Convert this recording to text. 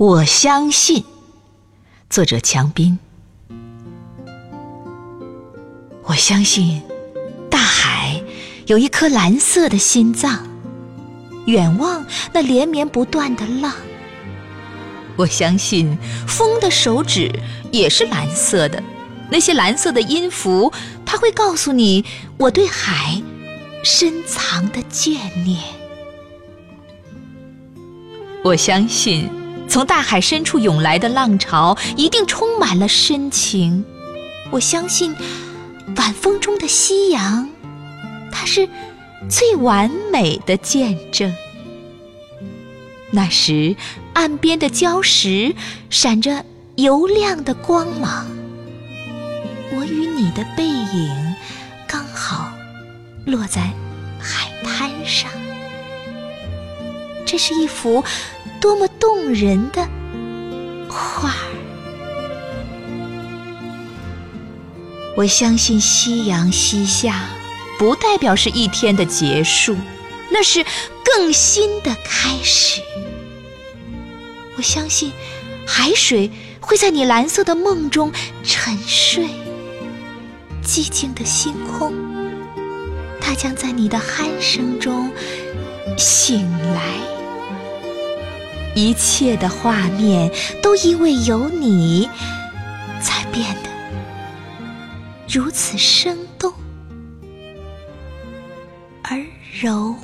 我相信，作者强斌。我相信，大海有一颗蓝色的心脏，远望那连绵不断的浪。我相信，风的手指也是蓝色的，那些蓝色的音符，它会告诉你我对海深藏的眷恋。我相信。从大海深处涌来的浪潮，一定充满了深情。我相信，晚风中的夕阳，它是最完美的见证。那时，岸边的礁石闪着油亮的光芒。我与你的背影，刚好落在海滩上。这是一幅。多么动人的画儿！我相信夕阳西下，不代表是一天的结束，那是更新的开始。我相信海水会在你蓝色的梦中沉睡，寂静的星空，它将在你的鼾声中醒来。一切的画面都因为有你，才变得如此生动而柔。